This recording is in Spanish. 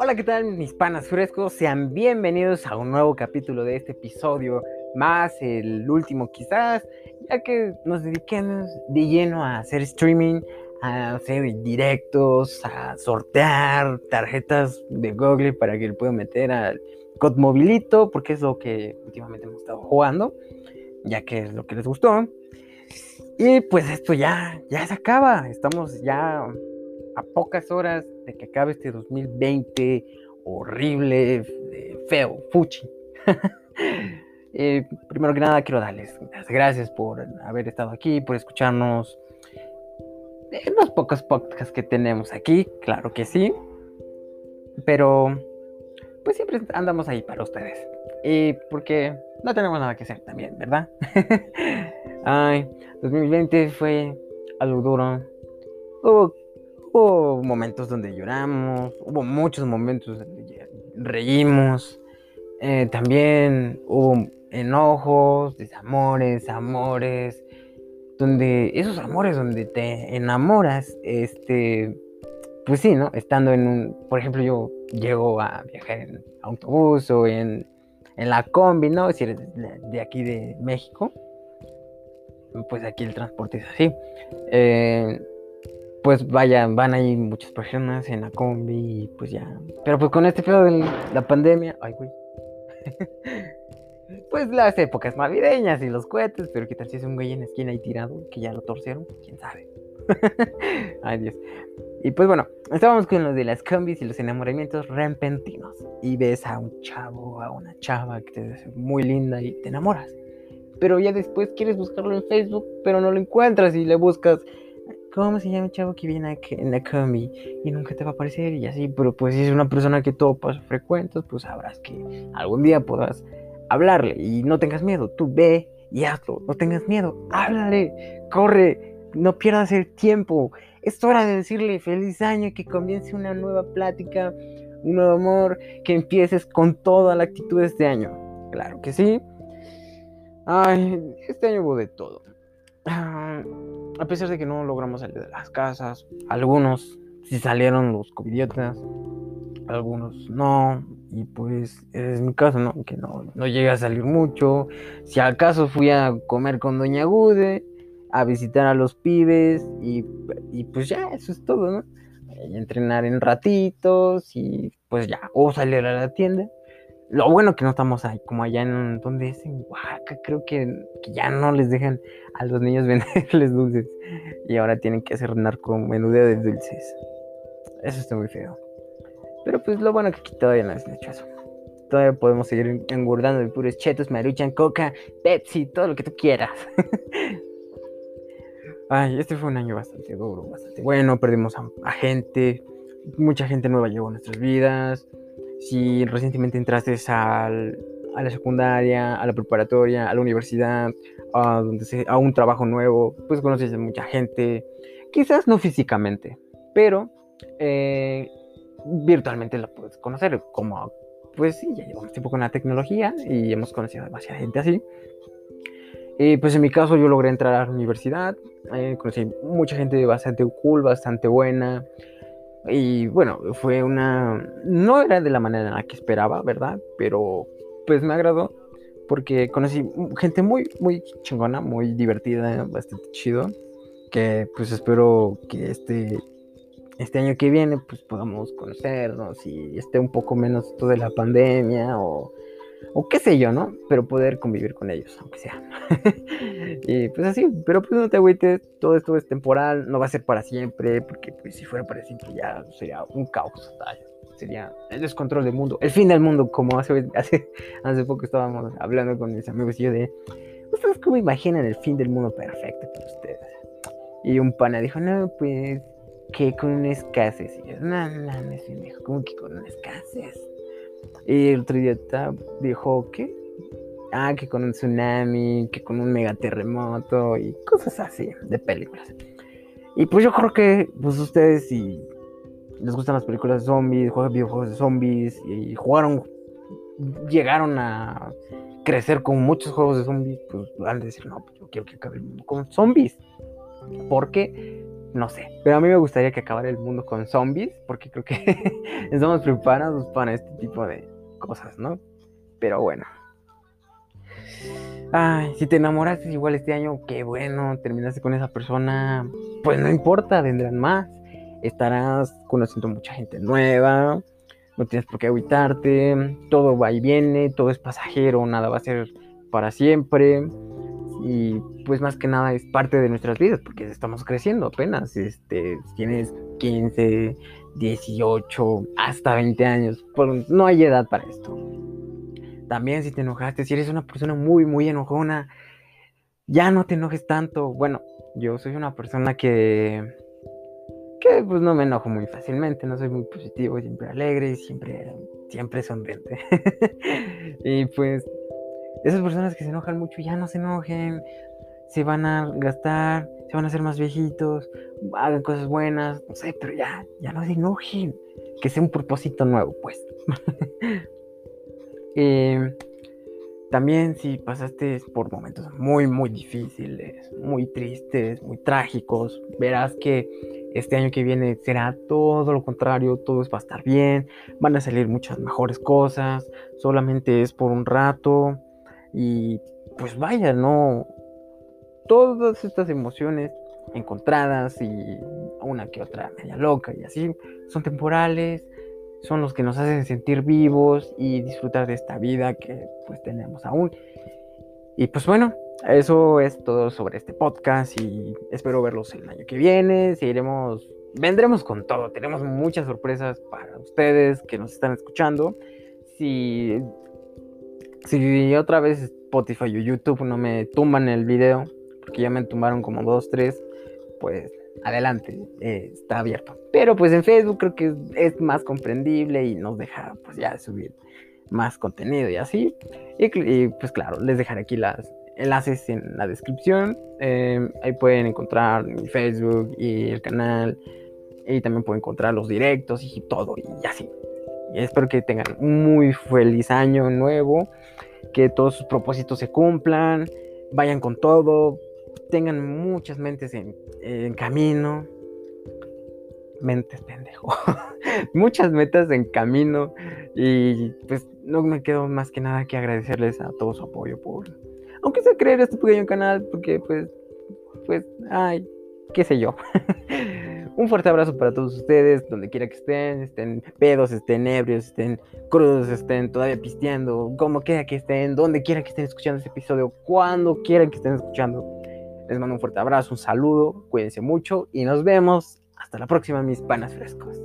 Hola, ¿qué tal mis panas frescos? Sean bienvenidos a un nuevo capítulo de este episodio, más el último quizás, ya que nos dediquemos de lleno a hacer streaming, a hacer directos, a sortear tarjetas de Google para que le puedan meter al COD Mobilito, porque es lo que últimamente hemos estado jugando, ya que es lo que les gustó. Y pues esto ya, ya se acaba, estamos ya a pocas horas de que acabe este 2020 horrible, feo, fuchi. Eh, primero que nada, quiero darles las gracias por haber estado aquí, por escucharnos en los pocos podcasts que tenemos aquí, claro que sí. Pero, pues siempre andamos ahí para ustedes. Y porque no tenemos nada que hacer también, ¿verdad? Ay, 2020 fue algo duro. Hubo Hubo momentos donde lloramos, hubo muchos momentos donde reímos, eh, también hubo enojos, desamores, amores, donde esos amores donde te enamoras, este, pues sí, ¿no? Estando en un, por ejemplo, yo llego a viajar en autobús o en, en la combi, ¿no? Si eres de, aquí de México, pues aquí el transporte es así. Eh, pues vayan, van ahí muchas personas en la combi y pues ya. Pero pues con este pedo de la pandemia, ay güey. pues las épocas navideñas y los cohetes, pero qué tal si es un güey en esquina ahí tirado, que ya lo torcieron, quién sabe. ay Dios. Y pues bueno, estábamos con lo de las combis y los enamoramientos repentinos. Y ves a un chavo, a una chava que te ve muy linda y te enamoras. Pero ya después quieres buscarlo en Facebook, pero no lo encuentras y le buscas ¿cómo se llama el chavo que viene en la combi? Y nunca te va a aparecer y así, pero pues si es una persona que topas frecuentas, pues sabrás que algún día podrás hablarle y no tengas miedo, tú ve y hazlo, no tengas miedo, háblale, corre, no pierdas el tiempo. Es hora de decirle feliz año, que comience una nueva plática, un nuevo amor, que empieces con toda la actitud de este año. Claro que sí. Ay, este año hubo de todo. Ah, a pesar de que no logramos salir de las casas, algunos sí salieron los covidiotas, algunos no, y pues es mi caso, ¿no? Que no, no llegué a salir mucho. Si acaso fui a comer con Doña Gude, a visitar a los pibes, y, y pues ya, eso es todo, ¿no? Y entrenar en ratitos, y pues ya, o salir a la tienda. Lo bueno que no estamos ahí, como allá en donde es en Oaxaca, creo que, ya no les dejan a los niños venderles dulces. Y ahora tienen que hacer narco menudeo de dulces. Eso está muy feo. Pero pues lo bueno que aquí todavía no es hecho eso. Todavía podemos seguir engordando de puros chetos, maruchan, coca, Pepsi, todo lo que tú quieras. Ay, este fue un año bastante duro, bastante bueno. Perdimos a gente, mucha gente nueva llegó a nuestras vidas si recientemente entraste a la secundaria, a la preparatoria, a la universidad, a, donde a un trabajo nuevo, pues conoces a mucha gente, quizás no físicamente, pero eh, virtualmente la puedes conocer, como pues ya llevamos tiempo con la tecnología y hemos conocido a demasiada gente así. Y pues en mi caso yo logré entrar a la universidad, eh, conocí mucha gente bastante cool, bastante buena, y bueno, fue una... No era de la manera en la que esperaba, ¿verdad? Pero pues me agradó porque conocí gente muy, muy chingona, muy divertida, bastante chido. Que pues espero que este, este año que viene pues podamos conocernos y esté un poco menos todo de la pandemia o o qué sé yo, ¿no? Pero poder convivir con ellos, aunque sea. y pues así, pero pues no te agüites, todo esto es temporal, no va a ser para siempre, porque pues si fuera para siempre ya sería un caos total. Sería el descontrol del mundo, el fin del mundo, como hace, hace, hace poco estábamos hablando con mis amigos y yo de, ¿ustedes cómo imaginan el fin del mundo perfecto para ustedes? Y un pana dijo, no, pues que con una escasez. Y yo, no, no, no, no, ¿cómo que con una escasez? Y el día dijo que, ah, que con un tsunami, que con un megaterremoto y cosas así de películas. Y pues yo creo que pues ustedes si les gustan las películas de zombies, juegan videojuegos de zombies y jugaron, llegaron a crecer con muchos juegos de zombies, pues van a decir, no, pues yo quiero que acabe con zombies. Porque no sé. Pero a mí me gustaría que acabara el mundo con zombies, porque creo que estamos preparados para este tipo de cosas, ¿no? Pero bueno. Ay, si te enamoraste igual este año, qué bueno, terminaste con esa persona, pues no importa, vendrán más. Estarás conociendo mucha gente nueva, no tienes por qué agüitarte, todo va y viene, todo es pasajero, nada va a ser para siempre. Y pues más que nada es parte de nuestras vidas, porque estamos creciendo apenas. Este, tienes 15, 18, hasta 20 años. No hay edad para esto. También si te enojaste, si eres una persona muy, muy enojona, ya no te enojes tanto. Bueno, yo soy una persona que, que pues no me enojo muy fácilmente, no soy muy positivo, siempre alegre, siempre, siempre sonriente. y pues esas personas que se enojan mucho ya no se enojen, se van a gastar, se van a hacer más viejitos, hagan cosas buenas, no sé, pero ya, ya no se enojen, que sea un propósito nuevo, pues. Eh, también si pasaste por momentos muy, muy difíciles, muy tristes, muy trágicos, verás que este año que viene será todo lo contrario, todo va a estar bien, van a salir muchas mejores cosas, solamente es por un rato y pues vaya, no, todas estas emociones encontradas y una que otra media loca y así son temporales, son los que nos hacen sentir vivos y disfrutar de esta vida que pues tenemos aún. Y pues bueno, eso es todo sobre este podcast y espero verlos el año que viene. Seguiremos, vendremos con todo. Tenemos muchas sorpresas para ustedes que nos están escuchando. Si, si otra vez Spotify o YouTube no me tumban el video, porque ya me tumbaron como dos, tres, pues adelante, eh, está abierto. Pero pues en Facebook creo que es, más comprendible y nos deja pues ya subir más contenido y así. Y, pues claro, les dejaré aquí las enlaces en la descripción. Em, ahí pueden encontrar mi Facebook y el canal. Y también pueden encontrar los directos y todo y así. Espero que tengan un muy feliz año nuevo. Que todos sus propósitos se cumplan. Vayan con todo tengan muchas mentes en, camino. Mentes, pendejo. muchas metas en camino. Y pues no me quedo más que nada que agradecerles a todo su apoyo por. Aunque sea creer este pequeño canal, porque pues. Pues, ay, qué sé yo. Un fuerte abrazo para todos ustedes, donde quiera que estén, estén pedos, estén ebrios, estén crudos, estén todavía pisteando, como quiera que estén, donde quiera que estén escuchando este episodio, cuando quieran que estén escuchando. Les mando un fuerte abrazo, un saludo, cuídense mucho y nos vemos. Hasta la próxima, mis panas frescos.